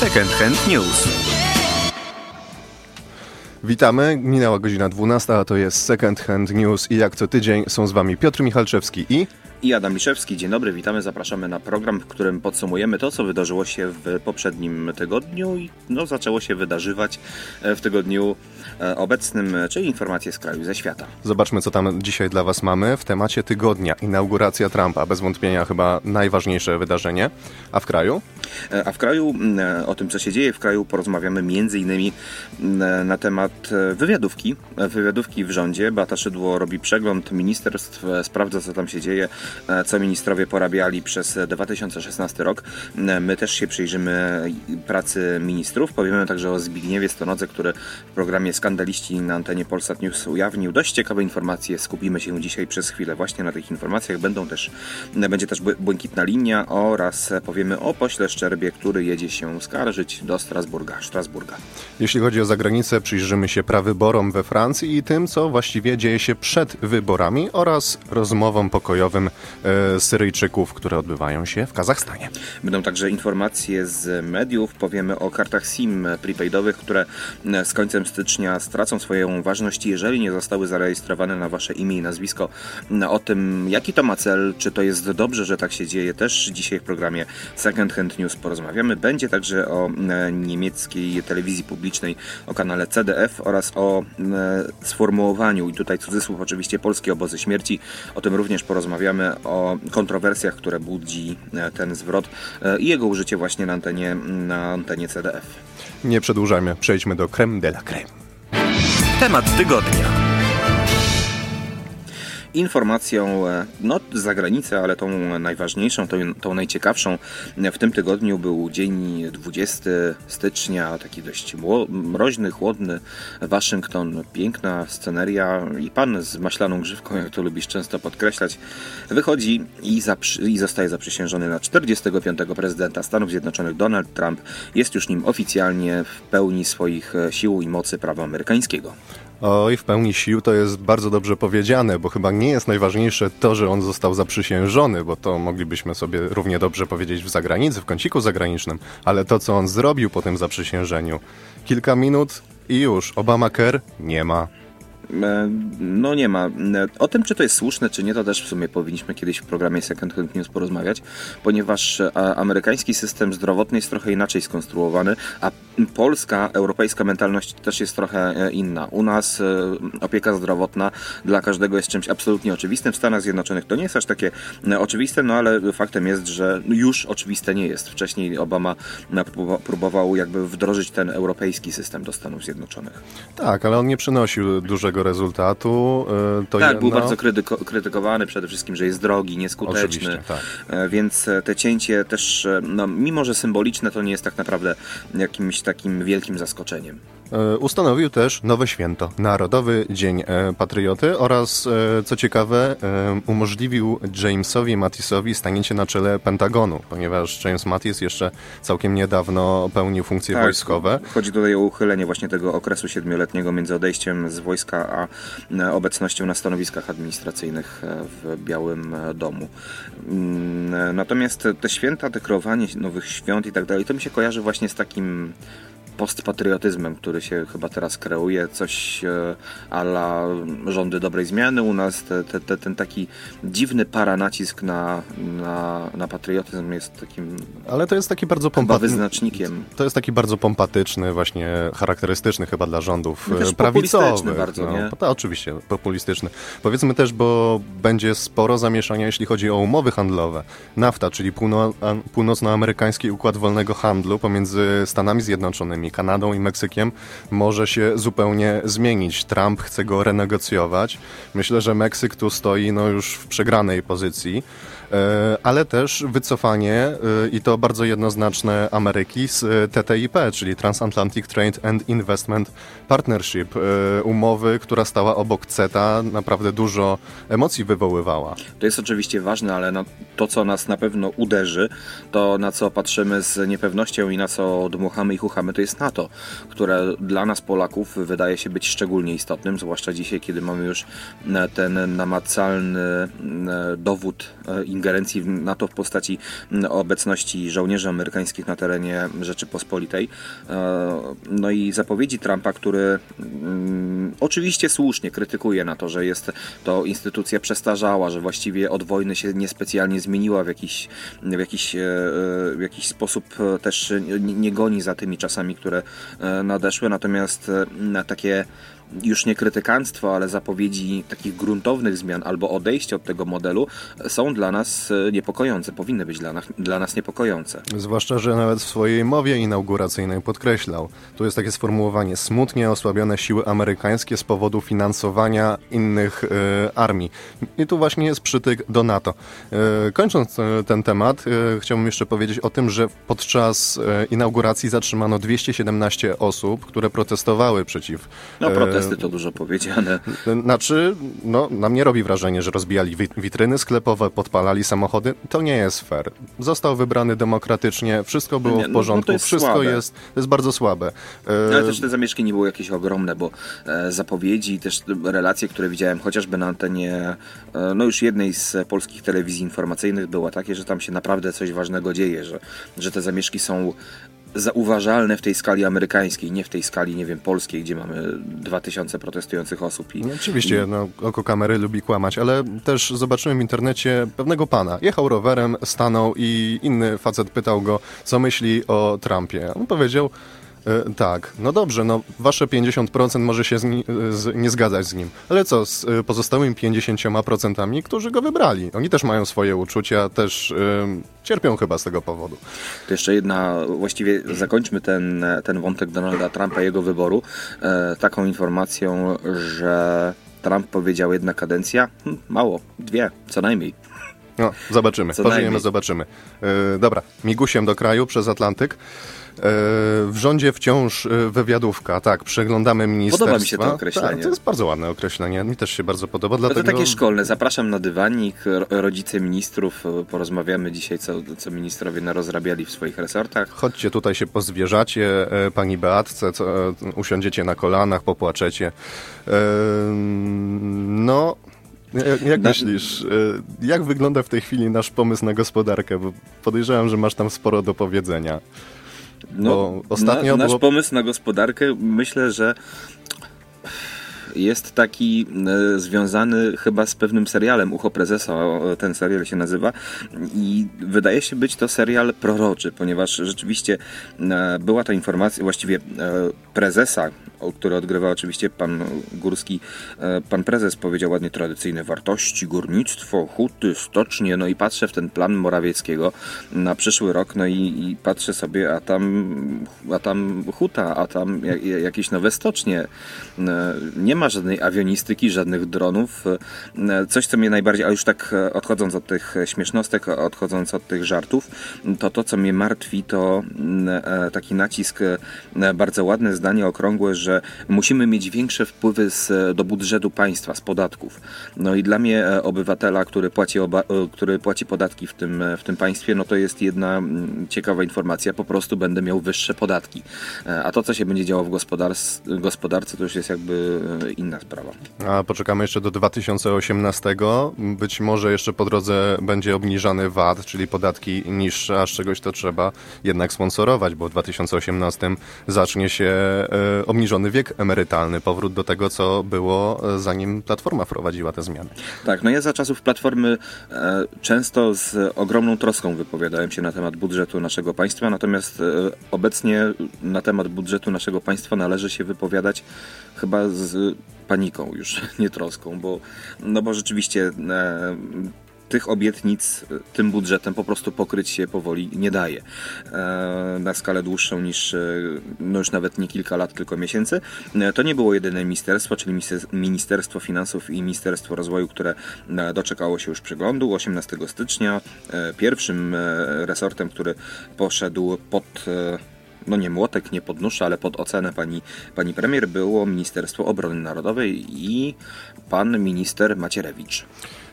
Second Hand News. Witamy, minęła godzina 12, a to jest Second Hand News i jak co tydzień są z Wami Piotr Michalczewski i i Adam Liszewski. Dzień dobry, witamy, zapraszamy na program, w którym podsumujemy to, co wydarzyło się w poprzednim tygodniu i no, zaczęło się wydarzywać e, w tygodniu e, obecnym, czyli informacje z kraju i ze świata. Zobaczmy, co tam dzisiaj dla Was mamy w temacie tygodnia. Inauguracja Trumpa, bez wątpienia chyba najważniejsze wydarzenie. A w kraju? E, a w kraju, o tym, co się dzieje w kraju, porozmawiamy innymi na temat wywiadówki. Wywiadówki w rządzie. Beata Szydło robi przegląd ministerstw, sprawdza, co tam się dzieje co ministrowie porabiali przez 2016 rok. E, my też się przyjrzymy pracy ministrów. Powiemy także o Zbigniewie Stonodze, który w programie Skandaliści na antenie Polsat News ujawnił dość ciekawe informacje. Skupimy się dzisiaj przez chwilę właśnie na tych informacjach. Będą też, będzie też błękitna linia oraz powiemy o pośle Szczerbie, który jedzie się skarżyć do Strasburga. Strasburga. Jeśli chodzi o zagranicę, przyjrzymy się prawyborom we Francji i tym, co właściwie dzieje się przed wyborami oraz rozmowom pokojowym E, Syryjczyków, które odbywają się w Kazachstanie. Będą także informacje z mediów. Powiemy o kartach SIM prepaidowych, które e, z końcem stycznia stracą swoją ważność, jeżeli nie zostały zarejestrowane na wasze imię i nazwisko. O tym, jaki to ma cel, czy to jest dobrze, że tak się dzieje, też dzisiaj w programie Second Hand News porozmawiamy. Będzie także o e, niemieckiej telewizji publicznej, o kanale CDF oraz o sformułowaniu, i tutaj cudzysłów oczywiście, polskie obozy śmierci. O tym również porozmawiamy o kontrowersjach, które budzi e, ten zwrot e, i jego użycie właśnie na antenie, na antenie CDF. Nie przedłużajmy, przejdźmy do creme de la creme. Temat tygodnia informacją e, no, z zagranicy, ale tą najważniejszą, tą, tą najciekawszą w tym tygodniu był dzień 20 stycznia, taki dość mroźny, chłodny Waszyngton, piękna sceneria i pan z maślaną grzywką, jak to lubisz często podkreślać, wychodzi i, i zostaje zaprzysiężony na 45. prezydenta Stanów Zjednoczonych Donald Trump. Jest już nim oficjalnie w pełni swoich e, sił i mocy prawa amerykańskiego. Oj, w pełni sił to jest bardzo dobrze powiedziane, bo chyba nie jest najważniejsze to, że on został zaprzysiężony, bo to moglibyśmy sobie równie dobrze powiedzieć w zagranicy, w kąciku zagranicznym, ale to, co on zrobił po tym zaprzysiężeniu. Kilka minut i już, Obamacare nie ma. E, no nie ma. E, o tym, czy to jest słuszne, czy nie, to też w sumie powinniśmy kiedyś w programie Second Hand News porozmawiać, ponieważ e, amerykański system zdrowotny jest trochę inaczej skonstruowany, a polska, europejska mentalność też jest trochę inna. U nas opieka zdrowotna dla każdego jest czymś absolutnie oczywistym. W Stanach Zjednoczonych to nie jest aż takie oczywiste, no ale faktem jest, że już oczywiste nie jest. Wcześniej Obama próbował jakby wdrożyć ten europejski system do Stanów Zjednoczonych. Tak, ale on nie przynosił dużego rezultatu. E, to tak, był bardzo krytyko krytykowany przede wszystkim, że jest drogi, nieskuteczny. Tak. E, więc e, te cięcie też, no, mimo że symboliczne, to nie jest tak naprawdę jakimś takim wielkim zaskoczeniem. E, ustanowił też nowe święto, Narodowy Dzień e, Patrioty oraz, e, co ciekawe, umożliwił Jamesowi Mattisowi stanięcie na czele Pentagonu, ponieważ James Mattis jeszcze całkiem niedawno pełnił funkcje tak, wojskowe. Chodzi tutaj o uchylenie właśnie tego okresu siedmioletniego między odejściem z wojska a obecnością na stanowiskach administracyjnych w Białym Domu. Mm, natomiast te święta, dekorowanie nowych świąt i tak dalej, to mi się kojarzy właśnie z takim postpatriotyzmem, który się chyba teraz kreuje, coś e, ala rządy dobrej zmiany u nas, te, te, te, ten taki dziwny paranacisk na, na, na patriotyzm jest takim Ale to jest taki bardzo pompatyczny wyznacznikiem. To jest taki bardzo pompatyczny, właśnie charakterystyczny chyba dla rządów no e, prawicowych. bardzo, no, nie? To, oczywiście, populistyczny. Powiedzmy też, bo będzie sporo zamieszania, jeśli chodzi o umowy handlowe. NAFTA, czyli półno, północnoamerykański układ wolnego handlu pomiędzy Stanami Zjednoczonymi, Kanadą i Meksykiem może się zupełnie zmienić. Trump chce go renegocjować. Myślę, że Meksyk tu stoi no, już w przegranej pozycji. E, ale też wycofanie e, i to bardzo jednoznaczne Ameryki z e, TTIP, czyli Transatlantic Trade and Investment Partnership, umowy, która stała obok CETA, naprawdę dużo emocji wywoływała. To jest oczywiście ważne, ale no, to, co nas na pewno uderzy, to na co patrzymy z niepewnością i na co dmuchamy i chuchamy, to jest NATO, które dla nas Polaków wydaje się być szczególnie istotnym, zwłaszcza dzisiaj, kiedy mamy już ten namacalny dowód ingerencji NATO w postaci obecności żołnierzy amerykańskich na terenie Rzeczypospolitej. No i zapowiedzi Trumpa, który mm, oczywiście słusznie krytykuje na to, że jest to instytucja przestarzała, że właściwie od wojny się niespecjalnie zmieniła w jakiś, w jakiś, e, w jakiś sposób też nie goni za tymi czasami, które e, nadeszły, natomiast e, takie już nie krytykanstwo, ale zapowiedzi takich gruntownych zmian albo odejście od tego modelu są dla nas e, niepokojące, powinny być dla nas, dla nas niepokojące. Zwłaszcza, że nawet w swojej mowie inauguracyjnej podkreślał, tu jest takie sformułowanie, smutnie osłabione siły amerykańskie z powodu finansowania innych y, armii. I tu właśnie jest przytyk do NATO. Y, kończąc y, ten temat, chciałbym jeszcze powiedzieć o tym, że podczas inauguracji zatrzymano 217 osób, które protestowały przeciw no, protesty to dużo powiedziane. Znaczy, no, na mnie robi wrażenie, że rozbijali witryny sklepowe, podpalali samochody. To nie jest fair. Został wybrany demokratycznie, wszystko było nie, w porządku, no, no wszystko jest, to jest bardzo słabe. No, ale też te zamieszki nie były jakieś ogromne, bo e, zapowiedzi i też relacje, które widziałem chociażby na antenie e, no już jednej z polskich telewizji informacyjnych była takie, że tam się naprawdę coś ważnego dzieje, że, że te zamieszki są zauważalne w tej skali amerykańskiej, nie w tej skali, nie wiem, polskiej, gdzie mamy 2000 protestujących osób. I, no, oczywiście, no, oko kamery lubi kłamać, ale też zobaczyłem w internecie pewnego pana. Jechał rowerem, stanął i inny facet pytał go, co myśli o Trumpie. On powiedział, E, tak, no dobrze, no wasze 50% może się z, z, nie zgadzać z nim, ale co z e, pozostałymi 50%, którzy go wybrali? Oni też mają swoje uczucia, też cierpią chyba z tego powodu. To jeszcze jedna, właściwie zakończmy ten, ten wątek Donalda Trumpa, jego wyboru, e, taką informacją, że Trump powiedział jedna kadencja, hm, mało, dwie, co najmniej. No, zobaczymy, co pożyjemy, najmniej. zobaczymy. E, dobra, migusiem do kraju przez Atlantyk. E, w rządzie wciąż e, wywiadówka, tak, przeglądamy ministerstwa. Podoba mi się to określenie. Tak, to jest bardzo ładne określenie, mi też się bardzo podoba. Dlatego... To takie szkolne, zapraszam na dywanik, rodzice ministrów, e, porozmawiamy dzisiaj, co, co ministrowie narozrabiali w swoich resortach. Chodźcie tutaj się pozwierzacie, pani Beatce, co, usiądziecie na kolanach, popłaczecie. No, jak myślisz, jak wygląda w tej chwili nasz pomysł na gospodarkę? Bo podejrzewam, że masz tam sporo do powiedzenia. No, ostatnio na, nasz było... pomysł na gospodarkę myślę, że jest taki e, związany chyba z pewnym serialem Ucho Prezesa, ten serial się nazywa i wydaje się być to serial proroczy, ponieważ rzeczywiście e, była ta informacja, właściwie e, prezesa który odgrywa oczywiście pan Górski. Pan prezes powiedział ładnie tradycyjne wartości, górnictwo, huty, stocznie, no i patrzę w ten plan Morawieckiego na przyszły rok, no i, i patrzę sobie, a tam, a tam huta, a tam jakieś nowe stocznie. Nie ma żadnej awionistyki, żadnych dronów. E, coś, co mnie najbardziej, a już tak odchodząc od tych śmiesznostek, odchodząc od tych żartów, to to, co mnie martwi, to taki nacisk, bardzo ładne zdanie okrągłe, że musimy mieć większe wpływy z, do budżetu państwa, z podatków. No i dla mnie e, obywatela, który płaci, oba, e, który płaci podatki w tym, e, w tym państwie, no to jest jedna mm, ciekawa informacja, po prostu będę miał wyższe podatki. A to, co się będzie działo w gospodarce, to już jest jakby inna sprawa. A poczekamy jeszcze do 2018. Być może jeszcze po drodze będzie obniżany VAT, czyli podatki niższe, a z czegoś to trzeba jednak sponsorować, bo w 2018 zacznie się obniżony obniżony wiek emerytalny, powrót do tego, co było e, zanim Platforma wprowadziła te zmiany. Tak, no ja za czasów Platformy e, często z ogromną troską wypowiadałem się na temat budżetu naszego państwa, natomiast e, obecnie na temat budżetu naszego państwa należy się wypowiadać chyba z paniką już, nie troską, bo, no bo rzeczywiście tych obietnic e, tym budżetem po prostu pokryć się powoli nie daje. E, na skalę dłuższą niż, e, no już nawet nie kilka lat, tylko miesięcy. To nie było jedyne ministerstwo, czyli Ministerstwo Finansów i Ministerstwo Rozwoju, które doczekało się już przeglądu 18 stycznia. Pierwszym resortem, który poszedł pod no nie młotek, nie podnóż, ale pod ocenę pani, pani premier było Ministerstwo Obrony Narodowej i pan minister Macierewicz.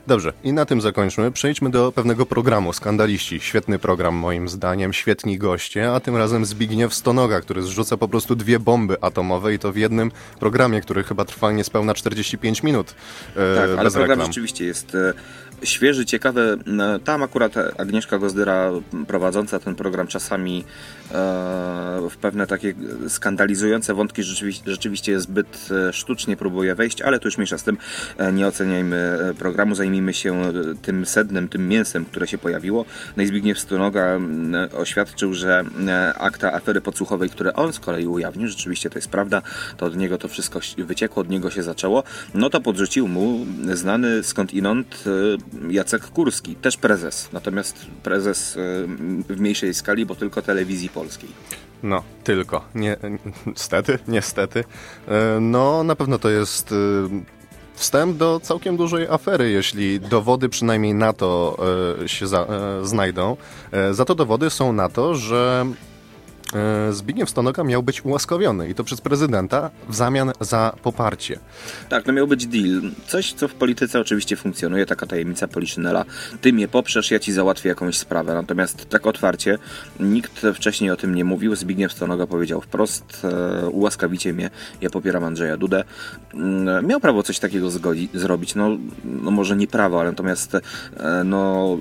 Dobrze, i na tym zakończmy. Przejdźmy do pewnego programu. Skandaliści. Świetny program moim zdaniem, świetni goście, a tym razem Zbigniew Stonoga, który zrzuca po prostu dwie bomby atomowe i to w jednym programie, który chyba trwa niespełna 45 minut. E, tak, ale program reklam. rzeczywiście jest e, świeży, ciekawy. E, tam akurat Agnieszka Gozdyra prowadząca ten program czasami e, w pewne takie skandalizujące wątki rzeczywiście, rzeczywiście zbyt e, sztucznie próbuje wejść, ale to już mniejsza z tym. Nie oceniajmy programu, zajmijmy się tym sednem, tym mięsem, które się pojawiło. No i Zbigniew Stonoga oświadczył, że akta afery podsłuchowej, które on z kolei ujawnił, rzeczywiście to jest prawda, to od niego to wszystko wyciekło, od niego się zaczęło, no to podrzucił mu znany skądinąd Jacek Kurski, też prezes, natomiast prezes w mniejszej skali, bo tylko telewizji polskiej. No, tylko. Nie, niestety, niestety. E, no, na pewno to jest wstęp do całkiem dużej afery, jeśli dowody przynajmniej na to e, się za, e, znajdą. Za to dowody są na to, że E, Zbigniew Stonoga miał być ułaskawiony i to przez prezydenta w zamian za poparcie. Tak, to miał być deal. Coś, co w polityce oczywiście funkcjonuje, taka tajemnica Poliszynela. Ty mnie poprzesz, ja ci załatwię jakąś sprawę. Natomiast tak otwarcie nikt wcześniej o tym nie mówił. Zbigniew Stonoga powiedział wprost, e, ułaskawicie mnie, ja popieram Andrzeja Dudę. Mm, miał prawo coś takiego zgodzi, zrobić. No, no może nie prawo, ale natomiast e, no,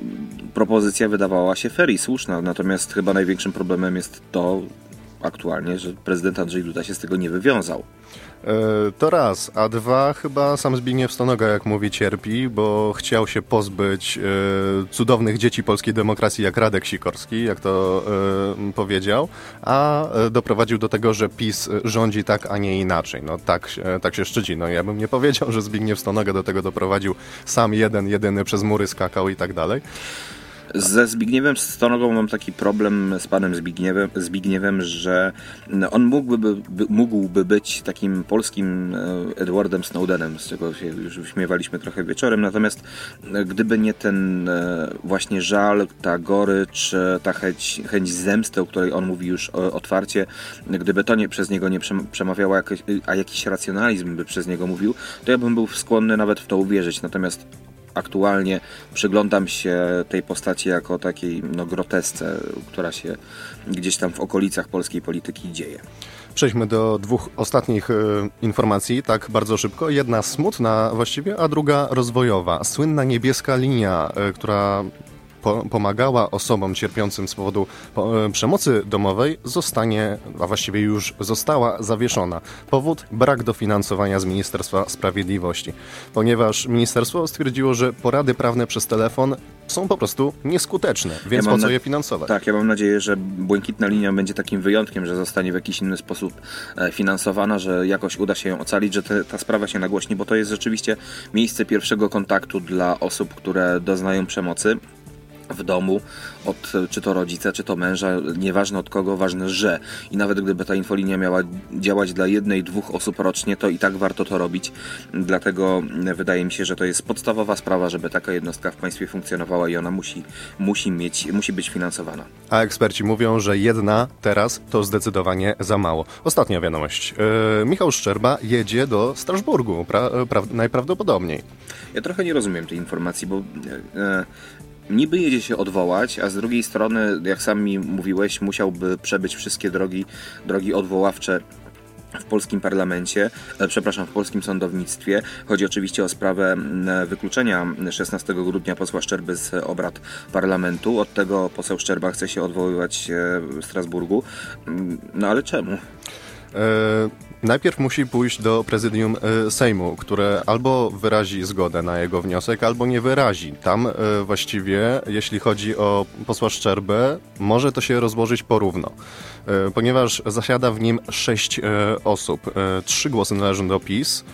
propozycja wydawała się fair i słuszna. Natomiast chyba największym problemem jest to, aktualnie, że prezydent Andrzej Duda się z tego nie wywiązał. E, to raz, a dwa chyba sam Zbigniew Stonoga, jak mówi, cierpi, bo chciał się pozbyć e, cudownych dzieci polskiej demokracji, jak Radek Sikorski, jak to e, powiedział, a doprowadził do tego, że PiS rządzi tak, a nie inaczej. No tak, tak się szczyci. No ja bym nie powiedział, że Zbigniew Stonoga do tego doprowadził sam jeden, jedyny przez mury skakał i tak dalej. Ze Zbigniewem Stonogą mam taki problem z panem Zbigniewem, Zbigniewem że on mógłby, mógłby być takim polskim e, Edwardem Snowdenem, z czego się już wyśmiewaliśmy trochę wieczorem, natomiast e, gdyby nie ten e, właśnie żal, ta gorycz, ta chęć, chęć zemsty, o której on mówi już otwarcie, gdyby to nie przez niego nie przemawiało, a jakiś racjonalizm by przez niego mówił, to ja bym był skłonny nawet w to uwierzyć. Natomiast aktualnie przyglądam się tej postaci jako takiej no, grotesce, która się gdzieś tam w okolicach polskiej polityki dzieje. Przejdźmy do dwóch ostatnich y, informacji, tak bardzo szybko. Jedna smutna właściwie, a druga rozwojowa. Słynna niebieska linia, y, która po, pomagała osobom cierpiącym z powodu po, e, przemocy domowej, zostanie, a właściwie już została zawieszona. Powód brak dofinansowania z Ministerstwa Sprawiedliwości, ponieważ ministerstwo stwierdziło, że porady prawne przez telefon są po prostu nieskuteczne, więc ja po co je finansować? Tak, ja mam nadzieję, że błękitna linia będzie takim wyjątkiem, że zostanie w jakiś inny sposób e, finansowana, że jakoś uda się ją ocalić, że te, ta sprawa się nagłośni, bo to jest rzeczywiście miejsce pierwszego kontaktu dla osób, które doznają przemocy w domu od czy to rodzica, czy to męża, nieważne od kogo, ważne, że. I nawet gdyby ta infolinia miała działać dla jednej, dwóch osób rocznie, to i tak warto to robić. Dlatego wydaje mi się, że to jest podstawowa sprawa, żeby taka jednostka w państwie funkcjonowała i ona musi, musi mieć, musi być finansowana. A eksperci mówią, że jedna teraz to zdecydowanie za mało. Ostatnia wiadomość. Yy, Michał Szczerba jedzie do Strasburgu, pra, pra, najprawdopodobniej. Ja trochę nie rozumiem tej informacji, bo yy, niby jedzie się odwołać, a z drugiej strony, jak sam mi mówiłeś, musiałby przebyć wszystkie drogi, drogi odwoławcze w polskim parlamencie, e, przepraszam, w polskim sądownictwie. Chodzi oczywiście o sprawę wykluczenia 16 grudnia posła Szczerby z obrad parlamentu. Od tego poseł Szczerba chce się odwoływać e, w Strasburgu. No ale czemu? E, najpierw musi pójść do prezydium e, Sejmu, które albo wyrazi zgodę na jego wniosek, albo nie wyrazi. Tam e, właściwie, jeśli chodzi o posła Szczerbę, może to się rozłożyć porówno, ponieważ zasiada w nim sześć osób. Trzy głosy należą do PiS,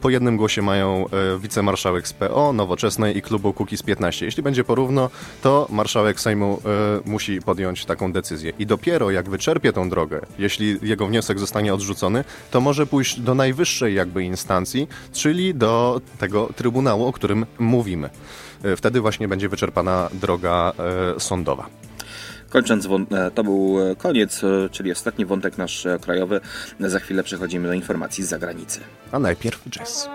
po jednym głosie mają e, wicemarszałek z PO, Nowoczesnej i klubu Kukiz 15. Jeśli będzie porówno, to marszałek Sejmu e, musi podjąć taką decyzję. I dopiero jak wyczerpie tą drogę, jeśli jego wniosek zostanie odrzucony, to może pójść do najwyższej jakby instancji, czyli do tego trybunału, o którym mówimy. Wtedy właśnie będzie wyczerpana droga sądowa. Kończąc, e, to był e, koniec, e, czyli ostatni wątek nasz krajowy. Za chwilę przechodzimy do informacji z zagranicy. A najpierw jazz.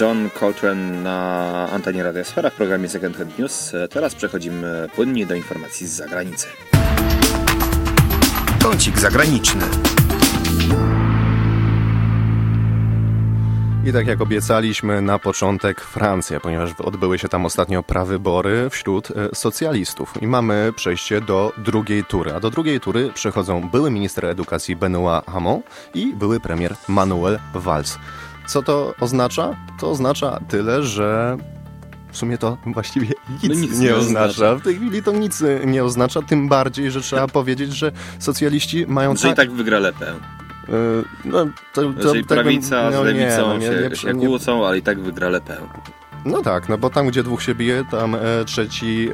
John Coltrane na antenie Radiosfera w programie Second Hand News. Teraz przechodzimy płynnie do informacji z zagranicy. Kącik zagraniczny. I tak jak obiecaliśmy na początek Francja, ponieważ odbyły się tam ostatnio prawybory wśród e, socjalistów. I mamy przejście do drugiej tury. A do drugiej tury przechodzą były minister edukacji Benoit Hamon i były premier Manuel Valls. Co to oznacza? To oznacza tyle, że w sumie to właściwie nic, No nic nie, nie oznacza. oznacza. W tej chwili to nic nie oznacza, tym bardziej, że trzeba powiedzieć, że socjaliści mają Że i tak wygra Le Pen. e, no, to, to, Czyli tego- prawica no z nie, lewicą no nie, się, nie, się nie, kłócą, ale i tak wygra Le Pen. No tak, no bo tam, gdzie dwóch się bije, tam e, trzeci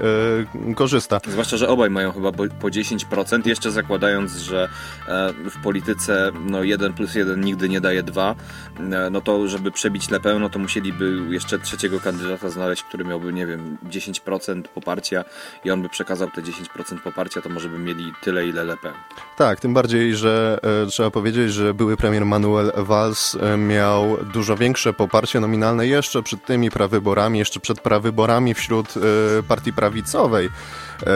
e, korzysta. Zwłaszcza, że obaj mają chyba po, po 10%, jeszcze zakładając, że e, w polityce no 1 plus 1 nigdy nie daje 2, e, no to żeby przebić Le Pen, no to musieliby jeszcze trzeciego kandydata znaleźć, który miałby, nie wiem, 10% poparcia i on by przekazał te 10% poparcia, to może by mieli tyle, ile Le Pen. Tak, tym bardziej, że e, trzeba powiedzieć, że były premier Manuel Valls e, miał dużo większe poparcie nominalne jeszcze przed tymi prawyborami, jeszcze przed prawyborami wśród e, partii prawicowej. E,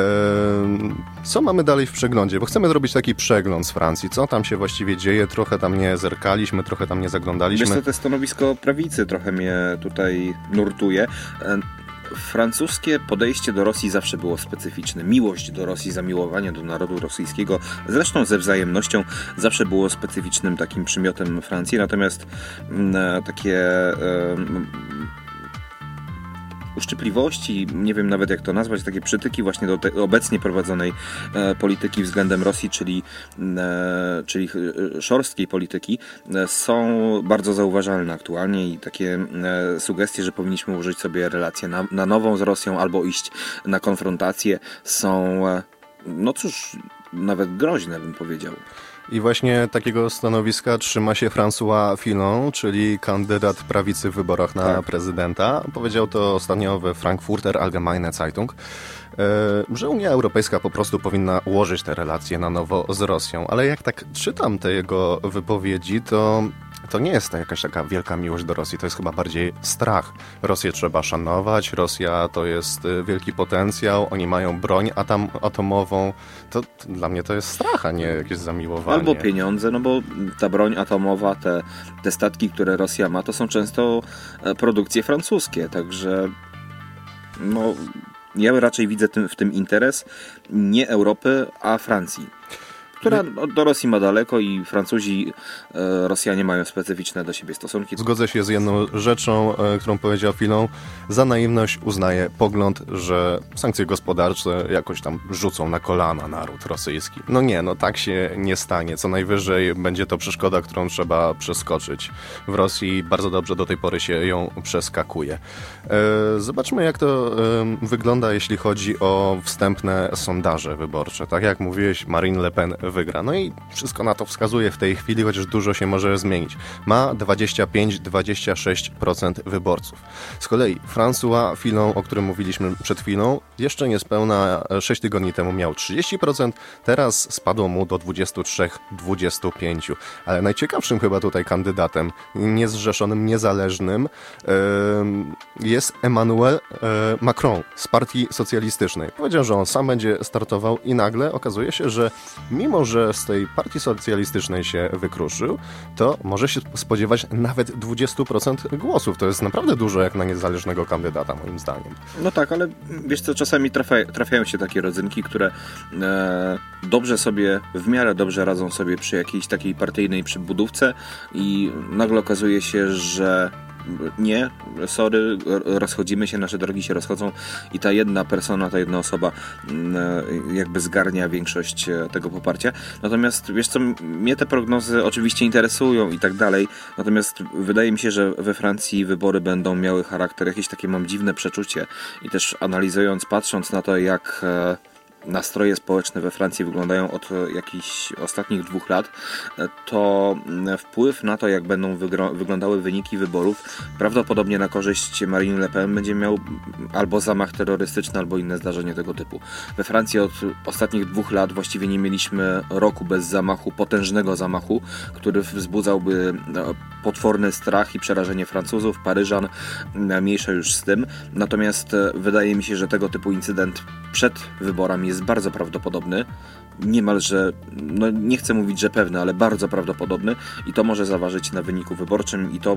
co mamy dalej w przeglądzie? Bo chcemy zrobić taki przegląd z Francji. Co tam się właściwie dzieje? Trochę tam nie zerkaliśmy, trochę tam nie zaglądaliśmy. co, to stanowisko prawicy trochę mnie tutaj nurtuje. E, Francuskie podejście do Rosji zawsze było specyficzne. Miłość do Rosji, zamiłowanie do narodu rosyjskiego, zresztą ze wzajemnością, zawsze było specyficznym takim przymiotem Francji. Natomiast mm, takie uszczypliwości, nie wiem nawet jak to nazwać, takie przytyki właśnie do obecnie prowadzonej e, polityki względem Rosji, czyli, e, czyli e, szorstkiej polityki, są bardzo zauważalne aktualnie i takie sugestie, że powinniśmy użyć sobie relacje na, na nową z Rosją albo iść na konfrontację są, no cóż, nawet groźne bym powiedział. I właśnie takiego stanowiska trzyma się François Fillon, czyli kandydat prawicy w wyborach na Tak. prezydenta. Powiedział to ostatnio we Frankfurter Allgemeine Zeitung, e, że Unia Europejska po prostu powinna ułożyć te relacje na nowo z Rosją. Ale jak tak czytam te jego wypowiedzi, to to nie jest jakaś taka wielka miłość do Rosji, to jest chyba bardziej strach. Rosję trzeba szanować, Rosja to jest y, wielki potencjał, oni mają broń atom, atomową. To, to dla mnie to jest strach, a nie jakieś zamiłowanie. Albo pieniądze, no bo ta broń atomowa, te, te statki, które Rosja ma, to są często e, produkcje francuskie, także no, ja raczej widzę tym, w tym interes nie Europy, a Francji. Która no, do Rosji ma daleko i Francuzi, e, Rosjanie mają specyficzne do siebie stosunki. Zgodzę się z jedną rzeczą, e, którą powiedział Filą. Za naiwność uznaję pogląd, że sankcje gospodarcze jakoś tam rzucą na kolana naród rosyjski. No nie, no tak się nie stanie. Co najwyżej będzie to przeszkoda, którą trzeba przeskoczyć. W Rosji bardzo dobrze do tej pory się ją przeskakuje. E, Zobaczmy, jak to wygląda, jeśli chodzi o wstępne sondaże wyborcze. Tak jak mówiłeś, Marine Le Pen wygra. No i wszystko na to wskazuje w tej chwili, chociaż dużo się może zmienić. Ma 25-26% wyborców. Z kolei François Fillon, o którym mówiliśmy przed chwilą, jeszcze niespełna 6 tygodni temu miał 30%, teraz spadło mu do 23-25%. Ale najciekawszym chyba tutaj kandydatem, niezrzeszonym, niezależnym, jest Emmanuel e, Macron z partii socjalistycznej. Powiedział, że on sam będzie startował i nagle okazuje się, że mimo, że z tej partii socjalistycznej się wykruszył, to może się spodziewać nawet 20% głosów. To jest naprawdę dużo jak na niezależnego kandydata, moim zdaniem. No tak, ale wiesz co, czasami trafia, trafiają się takie rodzynki, które e, dobrze sobie, w miarę dobrze radzą sobie przy jakiejś takiej partyjnej przybudówce i nagle okazuje się, że nie, sorry, rozchodzimy się, nasze drogi się rozchodzą i ta jedna persona, ta jedna osoba mm, e, jakby zgarnia większość e, tego poparcia. Natomiast wiesz co, mnie te prognozy oczywiście interesują i tak dalej, natomiast wydaje mi się, że we Francji wybory będą miały charakter, jakieś takie mam dziwne przeczucie i też analizując, patrząc na to, jak e, nastroje społeczne we Francji wyglądają od jakichś ostatnich dwóch lat, to wpływ na to, jak będą wyglądały wyniki wyborów, prawdopodobnie na korzyść Marine Le Pen będzie miał albo zamach terrorystyczny, albo inne zdarzenie tego typu. We Francji od ostatnich dwóch lat właściwie nie mieliśmy roku bez zamachu, potężnego zamachu, który wzbudzałby potworny strach i przerażenie Francuzów, Paryżan, mniejsza już z tym. Natomiast wydaje mi się, że tego typu incydent przed wyborami jest bardzo prawdopodobny, niemalże, no nie chcę mówić, że pewny, ale bardzo prawdopodobny i to może zaważyć na wyniku wyborczym i to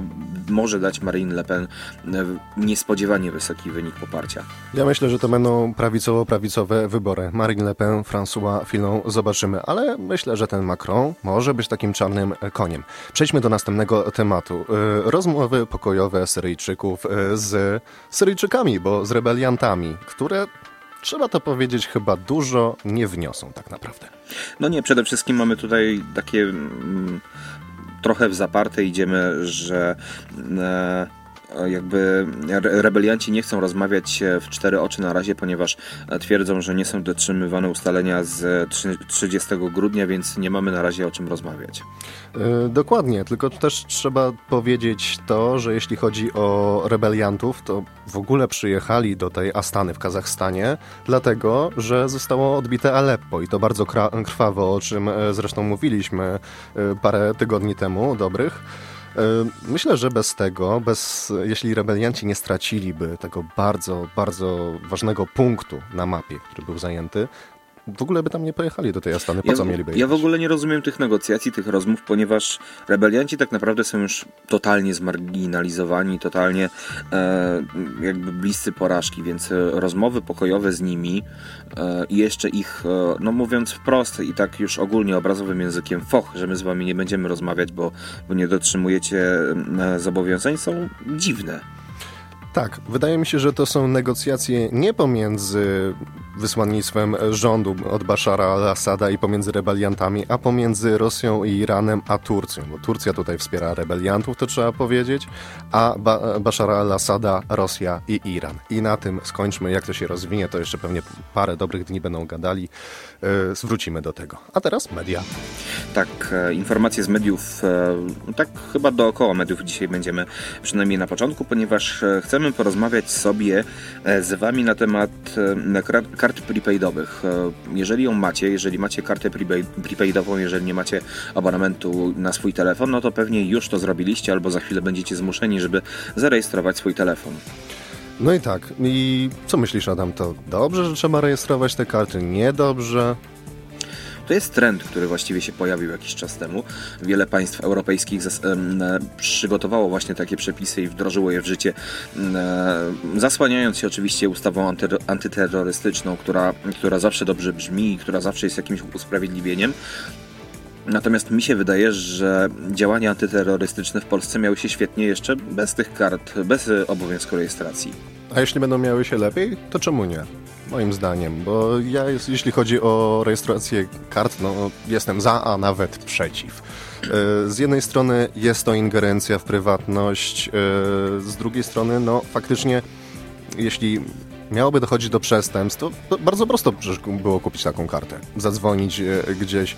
może dać Marine Le Pen e, niespodziewanie wysoki wynik poparcia. Ja myślę, że to będą prawicowo-prawicowe wybory. Marine Le Pen, François Fillon, zobaczymy, ale myślę, że ten Macron może być takim czarnym koniem. Przejdźmy do następnego tematu. E, rozmowy pokojowe Syryjczyków e, z Syryjczykami, bo z rebeliantami, które trzeba to powiedzieć, chyba dużo nie wniosą tak naprawdę. No nie, przede wszystkim mamy tutaj takie mm, trochę w zaparte idziemy, że e, jakby rebelianci nie chcą rozmawiać w cztery oczy na razie, ponieważ twierdzą, że nie są dotrzymywane ustalenia z 30 grudnia, więc nie mamy na razie o czym rozmawiać. E, dokładnie, tylko też trzeba powiedzieć to, że jeśli chodzi o rebeliantów, to w ogóle przyjechali do tej Astany w Kazachstanie, dlatego, że zostało odbite Aleppo i to bardzo krwawo, o czym e, zresztą mówiliśmy e, parę tygodni temu, dobrych. Myślę, że bez tego, bez, jeśli rebelianci nie straciliby tego bardzo, bardzo ważnego punktu na mapie, który był zajęty, w ogóle by tam nie pojechali do tej Astany. Po ja, co mieliby Ja w ogóle nie rozumiem tych negocjacji, tych rozmów, ponieważ rebelianci tak naprawdę są już totalnie zmarginalizowani, totalnie e, jakby bliscy porażki, więc e, rozmowy pokojowe z nimi e, i jeszcze ich, e, no mówiąc wprost i tak już ogólnie obrazowym językiem, foch, że my z wami nie będziemy rozmawiać, bo, bo nie dotrzymujecie e, zobowiązań, są dziwne. Tak, wydaje mi się, że to są negocjacje nie pomiędzy wysłannictwem rządu od Bashara al-Assada i pomiędzy rebeliantami, a pomiędzy Rosją i Iranem, a Turcją. Bo Turcja tutaj wspiera rebeliantów, to trzeba powiedzieć, a ba Bashara al-Assada, Rosja i Iran. I na tym skończmy. Jak to się rozwinie, to jeszcze pewnie parę dobrych dni będą gadali. Zwrócimy do tego. A teraz media. Tak, e, informacje z mediów, e, tak chyba dookoła mediów dzisiaj będziemy, przynajmniej na początku, ponieważ e, chcemy porozmawiać sobie z Wami na temat kart prepaidowych. Jeżeli ją macie, jeżeli macie kartę prepaidową, jeżeli nie macie abonamentu na swój telefon, no to pewnie już to zrobiliście albo za chwilę będziecie zmuszeni, żeby zarejestrować swój telefon. No i tak. I co myślisz, Adam? To dobrze, że trzeba rejestrować te karty? Niedobrze? To jest trend, który właściwie się pojawił jakiś czas temu. Wiele państw europejskich przygotowało właśnie takie przepisy i wdrożyło je w życie, zasłaniając się oczywiście ustawą anty antyterrorystyczną, która, która zawsze dobrze brzmi która zawsze jest jakimś usprawiedliwieniem. Natomiast mi się wydaje, że działania antyterrorystyczne w Polsce miały się świetnie jeszcze bez tych kart, bez obowiązku rejestracji. A jeśli będą miały się lepiej, to czemu nie? Moim zdaniem, bo ja, jest, jeśli chodzi o rejestrację kart, no jestem za, a nawet przeciw. E, z jednej strony jest to ingerencja w prywatność, e, z drugiej strony, no faktycznie, jeśli miałoby dochodzić do przestępstw, to bardzo prosto było kupić taką kartę. Zadzwonić e, gdzieś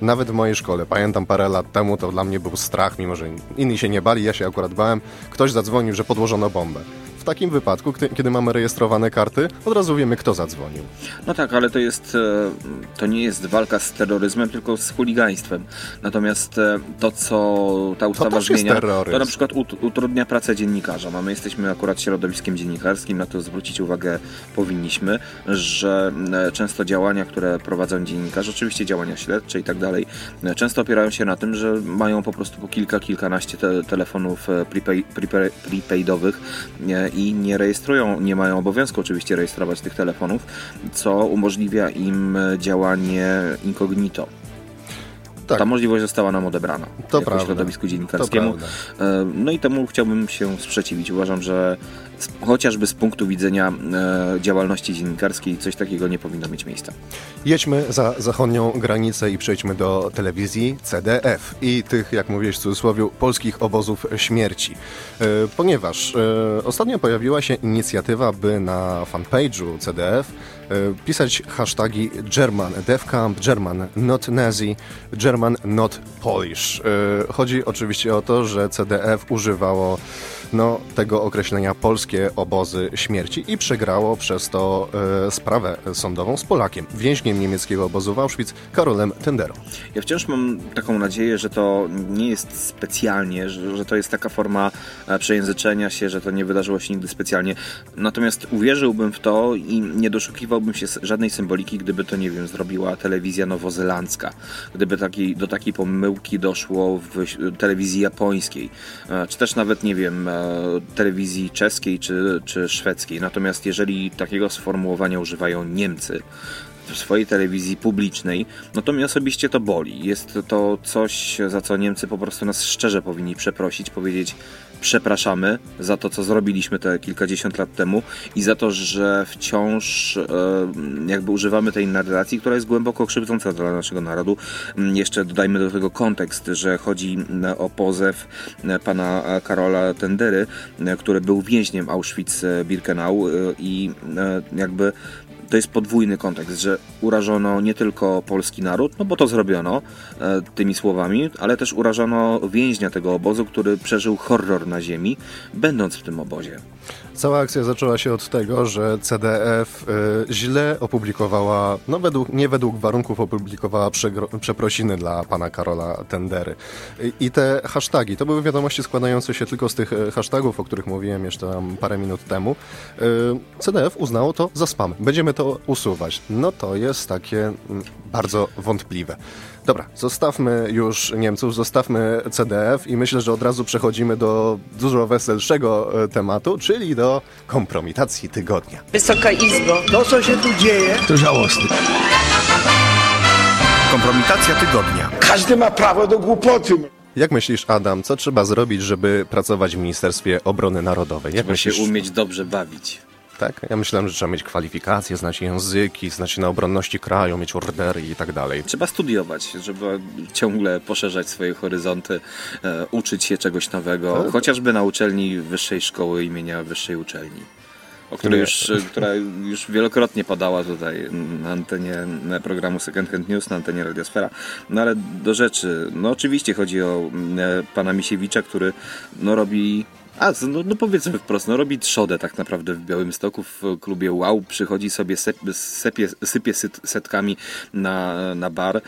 nawet w mojej szkole, pamiętam parę lat temu, to dla mnie był strach, mimo że inni się nie bali, ja się akurat bałem. Ktoś zadzwonił, że podłożono bombę takim wypadku, kiedy mamy rejestrowane karty, od razu wiemy, kto zadzwonił. No tak, ale to jest, e, to nie jest walka z terroryzmem, tylko z chuligaństwem. Natomiast e, to, co ta ustawa to zmienia, to na przykład utrudnia pracę dziennikarza. My jesteśmy akurat środowiskiem dziennikarskim, na to zwrócić uwagę powinniśmy, że e, często działania, które prowadzą dziennikarze, oczywiście działania śledcze i tak dalej, często opierają się na tym, że mają po prostu po kilka, kilkanaście te telefonów prepay, prepay, prepaidowych i nie rejestrują, nie mają obowiązku oczywiście rejestrować tych telefonów, co umożliwia im działanie incognito. Tak. Ta możliwość została nam odebrana to jako prawda. środowisku dziennikarskiemu. E, no i temu chciałbym się sprzeciwić. Uważam, że chociażby z punktu widzenia e, działalności dziennikarskiej coś takiego nie powinno mieć miejsca. Jedźmy za zachodnią granicę i przejdźmy do telewizji CDF i tych, jak mówiłeś w cudzysłowie, polskich obozów śmierci. E, ponieważ ostatnio pojawiła się inicjatywa, by na fanpage'u CDF pisać hashtagi German, Death Camp, German, not Nazi, German, not Polish. Chodzi oczywiście o to, że CDF używało no, tego określenia polskie obozy śmierci i przegrało przez to e, sprawę sądową z Polakiem, więźniem niemieckiego obozu w Auschwitz, Karolem Tenderą. Ja wciąż mam taką nadzieję, że to nie jest specjalnie, że, że to jest taka forma e, przejęzyczenia się, że to nie wydarzyło się nigdy specjalnie. Natomiast uwierzyłbym w to i nie doszukiwałbym się żadnej symboliki, gdyby to, nie wiem, zrobiła telewizja nowozelandzka. Gdyby taki, do takiej pomyłki doszło w telewizji japońskiej. E, czy też nawet, nie wiem, telewizji czeskiej czy, czy szwedzkiej. Natomiast jeżeli takiego sformułowania używają Niemcy, w swojej telewizji publicznej, no to mnie osobiście to boli. Jest to coś, za co Niemcy po prostu nas szczerze powinni przeprosić, powiedzieć przepraszamy za to, co zrobiliśmy te kilkadziesiąt lat temu i za to, że wciąż e, jakby używamy tej narracji, która jest głęboko krzywdząca dla naszego narodu. Mm, jeszcze dodajmy do tego kontekst, że chodzi o pozew e, pana Karola Tendery, e, który był więźniem Auschwitz-Birkenau i jakby to jest podwójny kontekst, że urażono nie tylko polski naród, no bo to zrobiono e, tymi słowami, ale też urażono więźnia tego obozu, który przeżył horror na ziemi, będąc w tym obozie. Cała akcja zaczęła się od tego, że CDF y, źle opublikowała, no według, nie według warunków opublikowała przeprosiny dla pana Karola Tendery. I, I te hasztagi, to były wiadomości składające się tylko z tych e, hashtagów, o których mówiłem jeszcze tam parę minut temu. Y, CDF uznało to za spam. Będziemy to usuwać. No to jest takie mm, bardzo wątpliwe. Dobra, zostawmy już Niemców, zostawmy CDF i myślę, że od razu przechodzimy do dużo weselszego e, tematu, czyli do kompromitacji tygodnia. Wysoka Izbo. To, co się tu dzieje, to żałosne. Kompromitacja tygodnia. Każdy ma prawo do głupoty. Jak myślisz, Adam, co trzeba zrobić, żeby pracować w Ministerstwie Obrony Narodowej? Jak trzeba myślisz? się umieć dobrze bawić. Tak? Ja myślałem, że trzeba mieć kwalifikacje, znać języki, znać się na obronności kraju, mieć ordery i tak dalej. Trzeba studiować, żeby ciągle poszerzać swoje horyzonty, e, uczyć się czegoś nowego, tak. chociażby na uczelni Wyższej Szkoły imienia Wyższej Uczelni. O której już, która już wielokrotnie padała tutaj na antenie programu Second Hand News, na antenie Radiosfera. No ale do rzeczy, no oczywiście chodzi o e, pana Misiewicza, który no robi a, no, no powiedzmy wprost, no robi trzodę tak naprawdę w Białym Stoku w klubie Wow, przychodzi sobie, sep, sepie, sypie setkami na, na bar, e,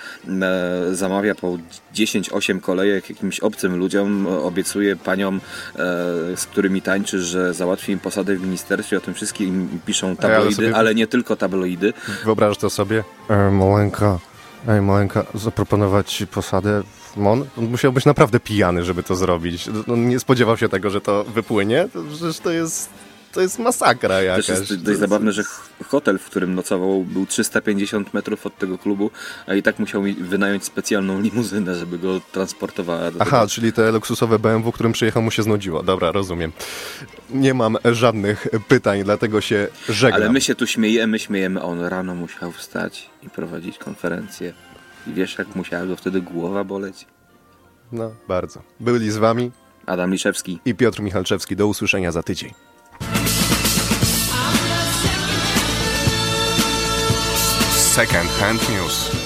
zamawia po 10-8 kolejek jakimś obcym ludziom, obiecuje paniom, e, z którymi tańczy, że załatwi im posadę w ministerstwie, o tym wszystkim piszą tabloidy, ale, sobie... ale nie tylko tabloidy. Wyobrażasz to sobie? E, Molenka, ej zaproponować posadę Mon, on musiał być naprawdę pijany, żeby to zrobić. On nie spodziewał się tego, że to wypłynie. To, przecież to jest to jest masakra jakaś. Też jest dość zabawne, że hotel, w którym nocował, był 350 metrów od tego klubu, a i tak musiał wynająć specjalną limuzynę, żeby go transportowała. Do Aha, tego. czyli te luksusowe BMW, którym przyjechał, mu się znudziło. Dobra, rozumiem. Nie mam żadnych pytań, dlatego się żegnam. Ale my się tu śmiejemy, śmiejemy. On rano musiał wstać i prowadzić konferencję. I wiesz, jak musiała go wtedy głowa boleć? No, bardzo. Byli z wami Adam Liszewski i Piotr Michalczewski. Do usłyszenia za tydzień. Second Hand News.